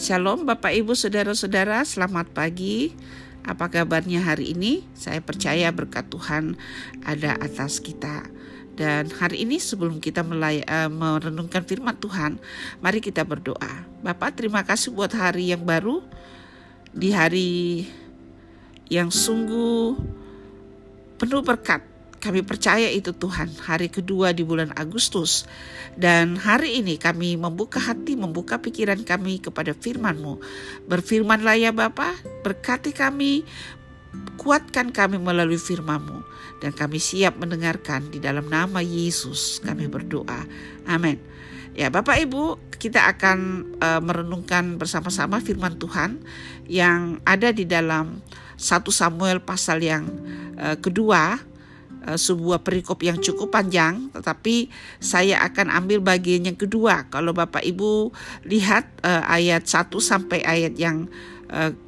Shalom Bapak Ibu Saudara-saudara, selamat pagi. Apa kabarnya hari ini? Saya percaya berkat Tuhan ada atas kita. Dan hari ini sebelum kita mulai uh, merenungkan firman Tuhan, mari kita berdoa. Bapak terima kasih buat hari yang baru, di hari yang sungguh penuh berkat kami percaya itu Tuhan, hari kedua di bulan Agustus. Dan hari ini kami membuka hati, membuka pikiran kami kepada firman-Mu. Berfirmanlah ya Bapa, berkati kami, kuatkan kami melalui firman-Mu. Dan kami siap mendengarkan di dalam nama Yesus kami berdoa. Amin. Ya Bapak Ibu, kita akan uh, merenungkan bersama-sama firman Tuhan yang ada di dalam 1 Samuel pasal yang uh, kedua sebuah perikop yang cukup panjang, tetapi saya akan ambil bagian yang kedua. Kalau Bapak Ibu lihat uh, ayat 1 sampai ayat yang Eh,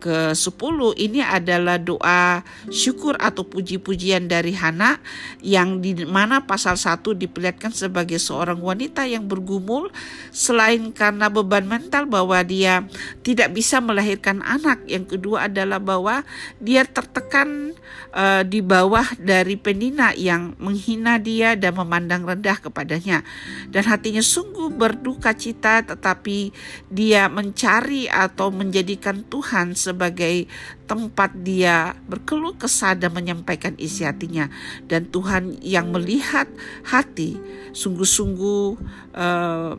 ke-10 ini adalah doa syukur atau puji-pujian dari Hana yang di mana pasal 1 diperlihatkan sebagai seorang wanita yang bergumul selain karena beban mental bahwa dia tidak bisa melahirkan anak. Yang kedua adalah bahwa dia tertekan uh, di bawah dari penina yang menghina dia dan memandang rendah kepadanya. Dan hatinya sungguh berduka cita tetapi dia mencari atau menjadikan Tuhan Tuhan sebagai tempat dia berkeluh kesah dan menyampaikan isi hatinya. Dan Tuhan yang melihat hati sungguh-sungguh uh,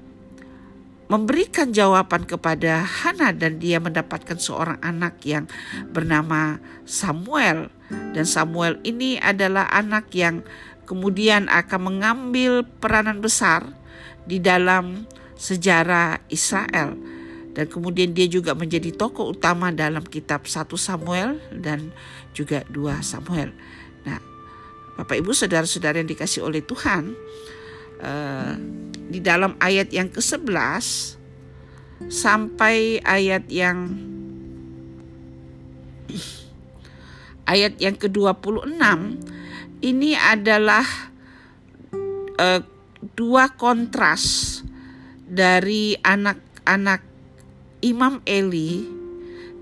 memberikan jawaban kepada Hana dan dia mendapatkan seorang anak yang bernama Samuel. Dan Samuel ini adalah anak yang kemudian akan mengambil peranan besar di dalam sejarah Israel dan kemudian dia juga menjadi tokoh utama dalam kitab 1 Samuel dan juga 2 Samuel. Nah, Bapak Ibu saudara-saudara yang dikasih oleh Tuhan, uh, di dalam ayat yang ke-11 sampai ayat yang ayat yang ke-26 ini adalah uh, dua kontras dari anak-anak Imam Eli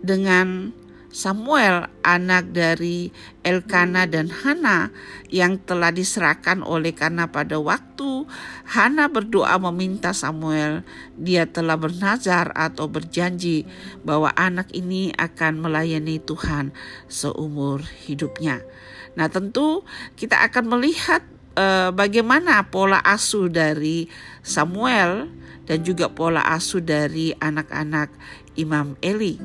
dengan Samuel anak dari Elkana dan Hana yang telah diserahkan oleh karena pada waktu Hana berdoa meminta Samuel dia telah bernazar atau berjanji bahwa anak ini akan melayani Tuhan seumur hidupnya. Nah, tentu kita akan melihat uh, bagaimana pola asuh dari Samuel dan juga pola asuh dari anak-anak Imam Eli.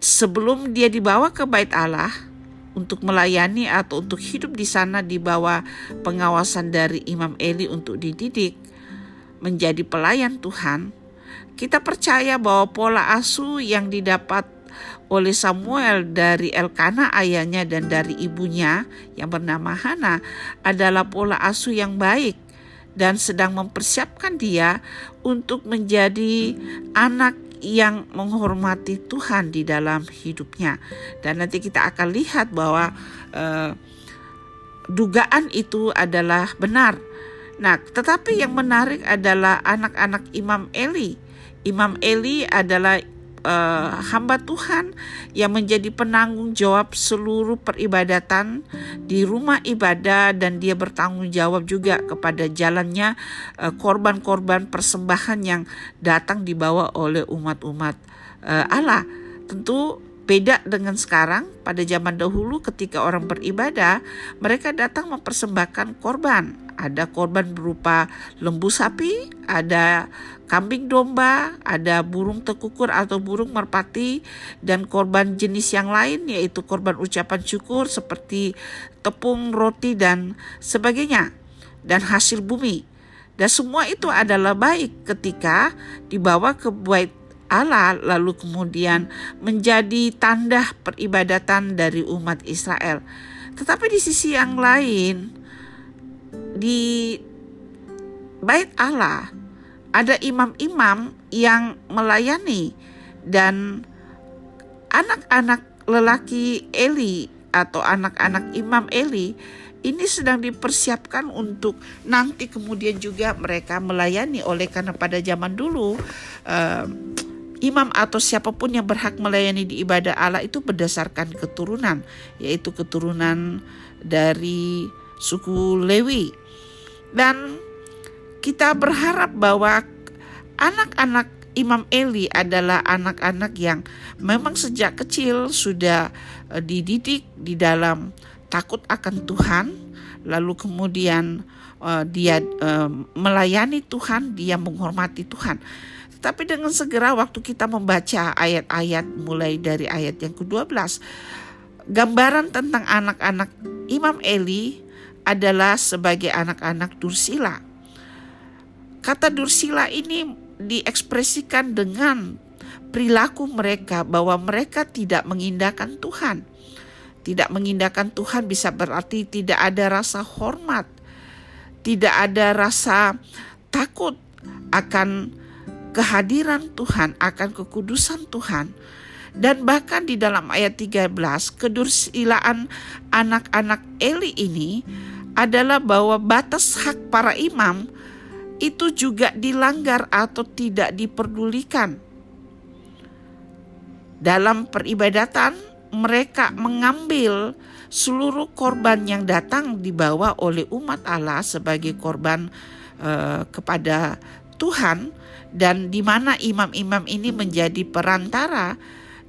Sebelum dia dibawa ke bait Allah untuk melayani atau untuk hidup di sana di bawah pengawasan dari Imam Eli untuk dididik menjadi pelayan Tuhan, kita percaya bahwa pola asuh yang didapat oleh Samuel dari Elkana ayahnya dan dari ibunya yang bernama Hana adalah pola asuh yang baik dan sedang mempersiapkan dia untuk menjadi anak yang menghormati Tuhan di dalam hidupnya. Dan nanti kita akan lihat bahwa uh, dugaan itu adalah benar. Nah, tetapi yang menarik adalah anak-anak Imam Eli. Imam Eli adalah uh, hamba Tuhan yang menjadi penanggung jawab seluruh peribadatan di rumah ibadah dan dia bertanggung jawab juga kepada jalannya eh, korban-korban persembahan yang datang dibawa oleh umat-umat uh, Allah. Tentu beda dengan sekarang pada zaman dahulu ketika orang beribadah mereka datang mempersembahkan korban ada korban berupa lembu sapi, ada kambing domba, ada burung tekukur atau burung merpati, dan korban jenis yang lain yaitu korban ucapan syukur seperti tepung, roti, dan sebagainya, dan hasil bumi. Dan semua itu adalah baik ketika dibawa ke bait Allah lalu kemudian menjadi tanda peribadatan dari umat Israel. Tetapi di sisi yang lain, di bait Allah ada imam-imam yang melayani dan anak-anak lelaki Eli atau anak-anak imam Eli ini sedang dipersiapkan untuk nanti kemudian juga mereka melayani oleh karena pada zaman dulu uh, imam atau siapa pun yang berhak melayani di ibadah Allah itu berdasarkan keturunan, yaitu keturunan dari suku Lewi. Dan kita berharap bahwa anak-anak Imam Eli adalah anak-anak yang memang sejak kecil sudah eh, dididik di dalam takut akan Tuhan, lalu kemudian uh, dia uh, melayani Tuhan, dia menghormati Tuhan. Tapi dengan segera waktu kita membaca ayat-ayat mulai dari ayat yang ke-12, gambaran tentang anak-anak Imam Eli adalah sebagai anak-anak Dursila. Kata Dursila ini diekspresikan dengan perilaku mereka bahwa mereka tidak mengindahkan Tuhan. Tidak mengindahkan Tuhan bisa berarti tidak ada rasa hormat, tidak ada rasa takut akan kehadiran Tuhan, akan kekudusan Tuhan. Dan bahkan di dalam ayat 13, kedursilaan anak-anak Eli ini adalah bahwa batas hak para imam itu juga dilanggar atau tidak diperdulikan. Dalam peribadatan, mereka mengambil seluruh korban yang datang dibawa oleh umat Allah sebagai korban uh, kepada Tuhan dan di mana imam-imam ini menjadi perantara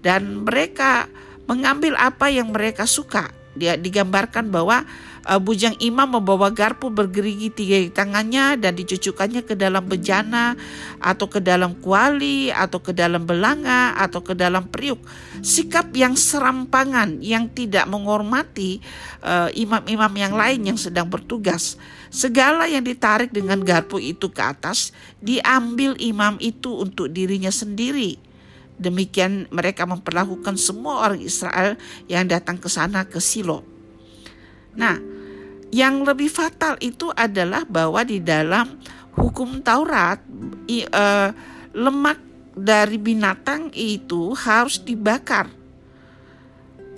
dan mereka mengambil apa yang mereka suka. Dia digambarkan bahwa bujang imam membawa garpu bergerigi tiga di tangannya dan dicucukkannya ke dalam bejana atau ke dalam kuali atau ke dalam belanga atau ke dalam periuk. Sikap yang serampangan yang tidak menghormati uh, imam-imam yang lain yang sedang bertugas. Segala yang ditarik dengan garpu itu ke atas diambil imam itu untuk dirinya sendiri. Demikian mereka memperlakukan semua orang Israel yang datang ke sana ke Silo. Nah, yang lebih fatal itu adalah bahwa di dalam hukum Taurat i, uh, lemak dari binatang itu harus dibakar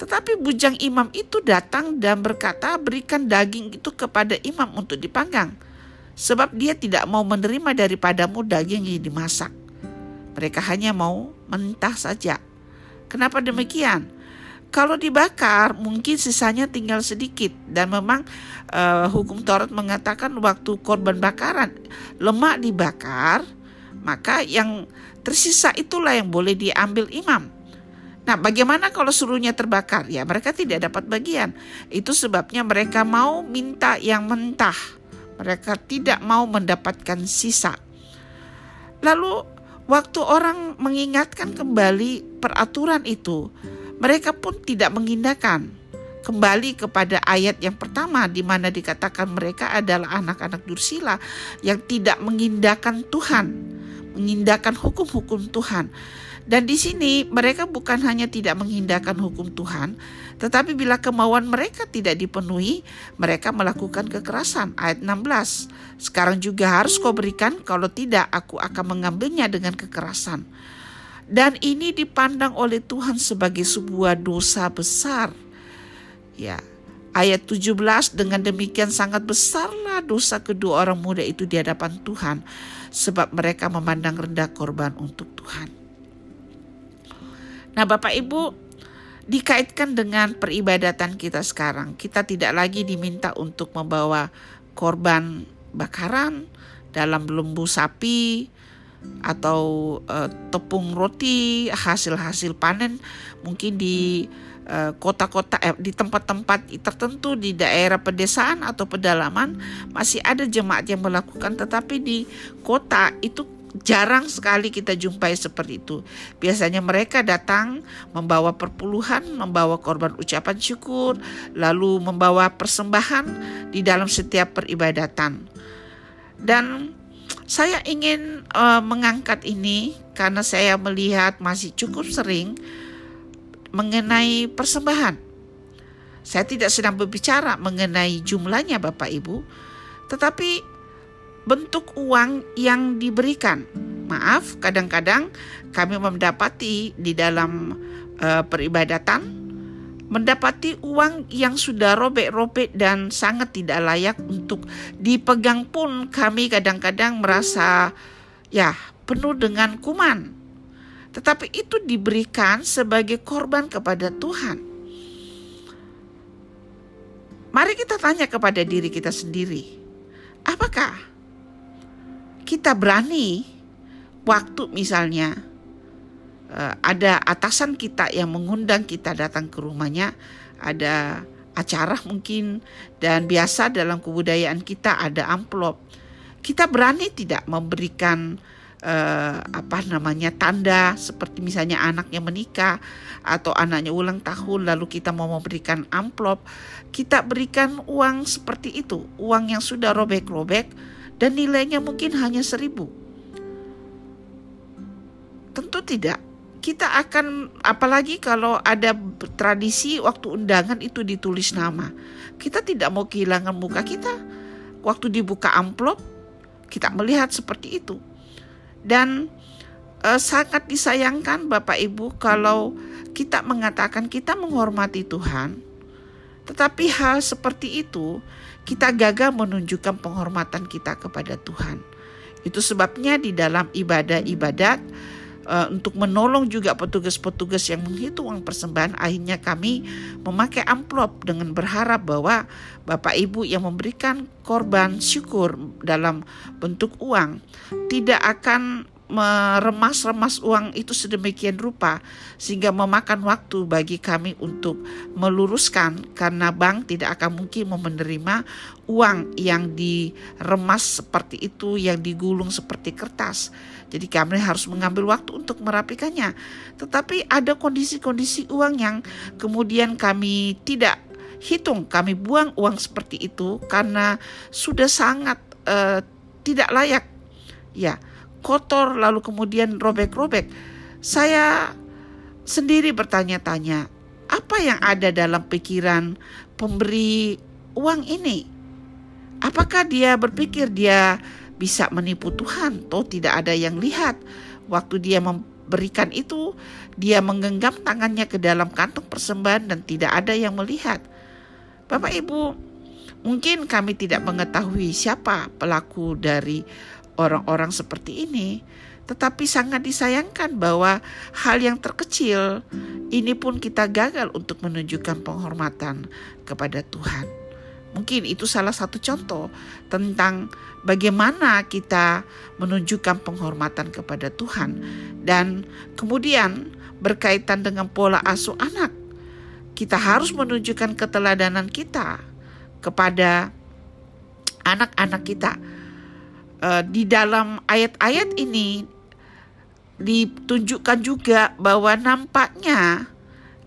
tetapi bujang imam itu datang dan berkata, "Berikan daging itu kepada imam untuk dipanggang, sebab dia tidak mau menerima daripadamu daging yang dimasak. Mereka hanya mau mentah saja." Kenapa demikian? Kalau dibakar, mungkin sisanya tinggal sedikit, dan memang uh, hukum Taurat mengatakan waktu korban bakaran lemak dibakar, maka yang tersisa itulah yang boleh diambil imam. Nah, bagaimana kalau seluruhnya terbakar? Ya, mereka tidak dapat bagian. Itu sebabnya mereka mau minta yang mentah. Mereka tidak mau mendapatkan sisa. Lalu, waktu orang mengingatkan kembali peraturan itu, mereka pun tidak mengindahkan. Kembali kepada ayat yang pertama di mana dikatakan mereka adalah anak-anak Dursila yang tidak mengindahkan Tuhan, mengindahkan hukum-hukum Tuhan. Dan di sini mereka bukan hanya tidak menghindarkan hukum Tuhan, tetapi bila kemauan mereka tidak dipenuhi, mereka melakukan kekerasan. Ayat 16. Sekarang juga harus kau berikan, kalau tidak aku akan mengambilnya dengan kekerasan. Dan ini dipandang oleh Tuhan sebagai sebuah dosa besar. Ya, ayat 17 dengan demikian sangat besarlah dosa kedua orang muda itu di hadapan Tuhan sebab mereka memandang rendah korban untuk Tuhan. Nah, Bapak Ibu, dikaitkan dengan peribadatan kita sekarang, kita tidak lagi diminta untuk membawa korban bakaran dalam lembu sapi atau uh, tepung roti hasil-hasil panen mungkin di eh, kota-kota eh, di tempat-tempat tertentu di daerah pedesaan atau pedalaman masih ada jemaat yang melakukan tetapi di kota itu jarang sekali kita jumpai seperti itu. Biasanya mereka datang membawa perpuluhan, membawa korban ucapan syukur, lalu membawa persembahan di dalam setiap peribadatan. Dan saya ingin uh, mengangkat ini karena saya melihat masih cukup sering mengenai persembahan. Saya tidak sedang berbicara mengenai jumlahnya Bapak Ibu, tetapi bentuk uang yang diberikan. Maaf, kadang-kadang kami mendapati di dalam uh, peribadatan mendapati uang yang sudah robek-robek dan sangat tidak layak untuk dipegang pun kami kadang-kadang merasa ya penuh dengan kuman. tetapi itu diberikan sebagai korban kepada Tuhan. Mari kita tanya kepada diri kita sendiri, apakah kita berani waktu misalnya ada atasan kita yang mengundang kita datang ke rumahnya, ada acara mungkin dan biasa dalam kebudayaan kita ada amplop. Kita berani tidak memberikan uh, apa namanya tanda seperti misalnya anaknya menikah atau anaknya ulang tahun lalu kita mau memberikan amplop, kita berikan uang seperti itu, uang yang sudah robek-robek dan nilainya mungkin hanya seribu. Tentu tidak kita akan apalagi kalau ada tradisi waktu undangan itu ditulis nama. Kita tidak mau kehilangan muka kita. Waktu dibuka amplop kita melihat seperti itu. Dan eh, sangat disayangkan Bapak Ibu kalau kita mengatakan kita menghormati Tuhan, tetapi hal seperti itu kita gagal menunjukkan penghormatan kita kepada Tuhan. Itu sebabnya di dalam ibadah-ibadat uh, untuk menolong juga petugas-petugas yang menghitung uang persembahan akhirnya kami memakai amplop dengan berharap bahwa Bapak Ibu yang memberikan korban syukur dalam bentuk uang tidak akan meremas-remas uang itu sedemikian rupa sehingga memakan waktu bagi kami untuk meluruskan karena bank tidak akan mungkin menerima uang yang diremas seperti itu yang digulung seperti kertas. Jadi kami harus mengambil waktu untuk merapikannya. Tetapi ada kondisi-kondisi uang yang kemudian kami tidak hitung, kami buang uang seperti itu karena sudah sangat uh, tidak layak. Ya, kotor lalu kemudian robek-robek. Saya sendiri bertanya-tanya, apa yang ada dalam pikiran pemberi uang ini? Apakah dia berpikir dia bisa menipu Tuhan? Toh tidak ada yang lihat. Waktu dia memberikan itu, dia menggenggam tangannya ke dalam kantong persembahan dan tidak ada yang melihat. Bapak Ibu, mungkin kami tidak mengetahui siapa pelaku dari orang-orang seperti ini, tetapi sangat disayangkan bahwa hal yang terkecil ini pun kita gagal untuk menunjukkan penghormatan kepada Tuhan. Mungkin itu salah satu contoh tentang bagaimana kita menunjukkan penghormatan kepada Tuhan, dan kemudian berkaitan dengan pola asuh anak, kita harus menunjukkan keteladanan kita kepada anak-anak kita. Uh, di dalam ayat-ayat ini ditunjukkan juga bahwa nampaknya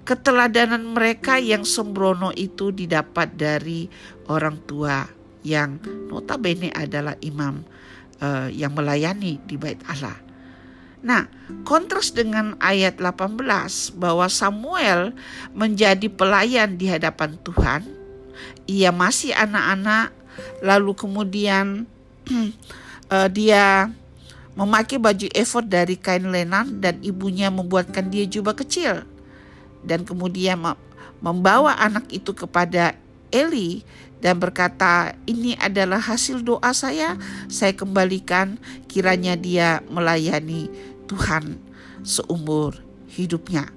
keteladanan mereka yang sembrono itu didapat dari orang tua yang notabene adalah imam uh, yang melayani di bait Allah. Nah, kontras dengan ayat 18 bahwa Samuel menjadi pelayan di hadapan Tuhan, ia masih anak-anak lalu kemudian uh, dia memakai baju efod dari kain lenan dan ibunya membuatkan dia jubah kecil dan kemudian membawa anak itu kepada Eli dan berkata, "Ini adalah hasil doa saya. Saya kembalikan kiranya dia melayani Tuhan seumur hidupnya."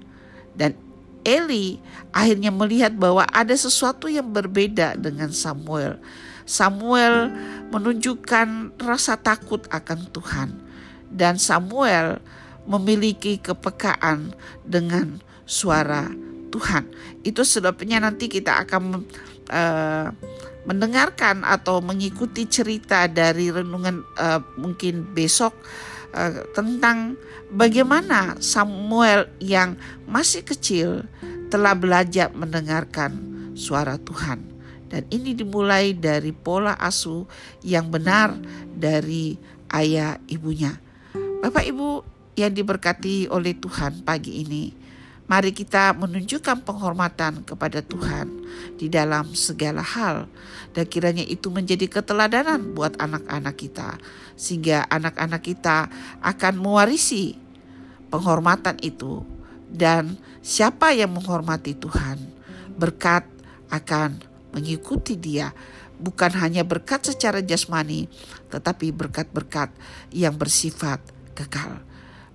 Dan Eli akhirnya melihat bahwa ada sesuatu yang berbeda dengan Samuel. Samuel menunjukkan rasa takut akan Tuhan, dan Samuel memiliki kepekaan dengan suara Tuhan. Itu sebabnya nanti kita akan uh, mendengarkan atau mengikuti cerita dari renungan uh, mungkin besok uh, tentang bagaimana Samuel yang masih kecil telah belajar mendengarkan suara Tuhan. Dan ini dimulai dari pola asuh yang benar dari ayah ibunya. Bapak Ibu yang diberkati oleh Tuhan pagi ini, mari kita menunjukkan penghormatan kepada Tuhan di dalam segala hal. Dan kiranya itu menjadi keteladanan buat anak-anak kita. Sehingga anak-anak kita akan mewarisi penghormatan itu. Dan siapa yang menghormati Tuhan berkat akan mengikuti dia. Bukan hanya berkat secara jasmani, tetapi berkat-berkat yang bersifat kekal.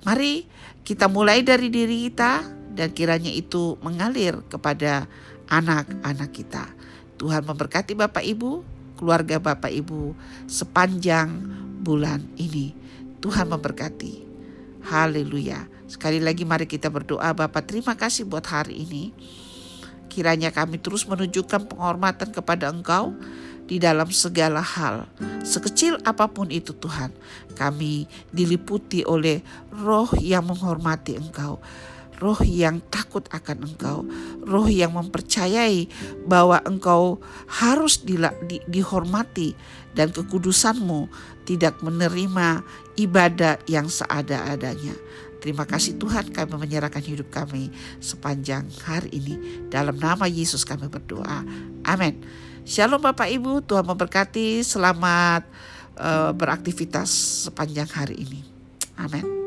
Mari kita mulai dari diri kita dan kiranya itu mengalir kepada anak-anak kita. Tuhan memberkati Bapak Ibu, keluarga Bapak Ibu sepanjang bulan ini. Tuhan memberkati. Haleluya. Sekali lagi mari kita berdoa Bapak terima kasih buat hari ini. Kiranya kami terus menunjukkan penghormatan kepada Engkau di dalam segala hal. Sekecil apa pun itu Tuhan, kami diliputi oleh roh yang menghormati Engkau. Roh yang takut akan engkau, roh yang mempercayai bahwa engkau harus di, di, dihormati dan kekudusanmu tidak menerima ibadah yang seada-adanya. Terima kasih Tuhan kami menyerahkan hidup kami sepanjang hari ini. Dalam nama Yesus kami berdoa. Amin. Shalom Bapak Ibu, Tuhan memberkati. Selamat uh, beraktivitas sepanjang hari ini. Amin.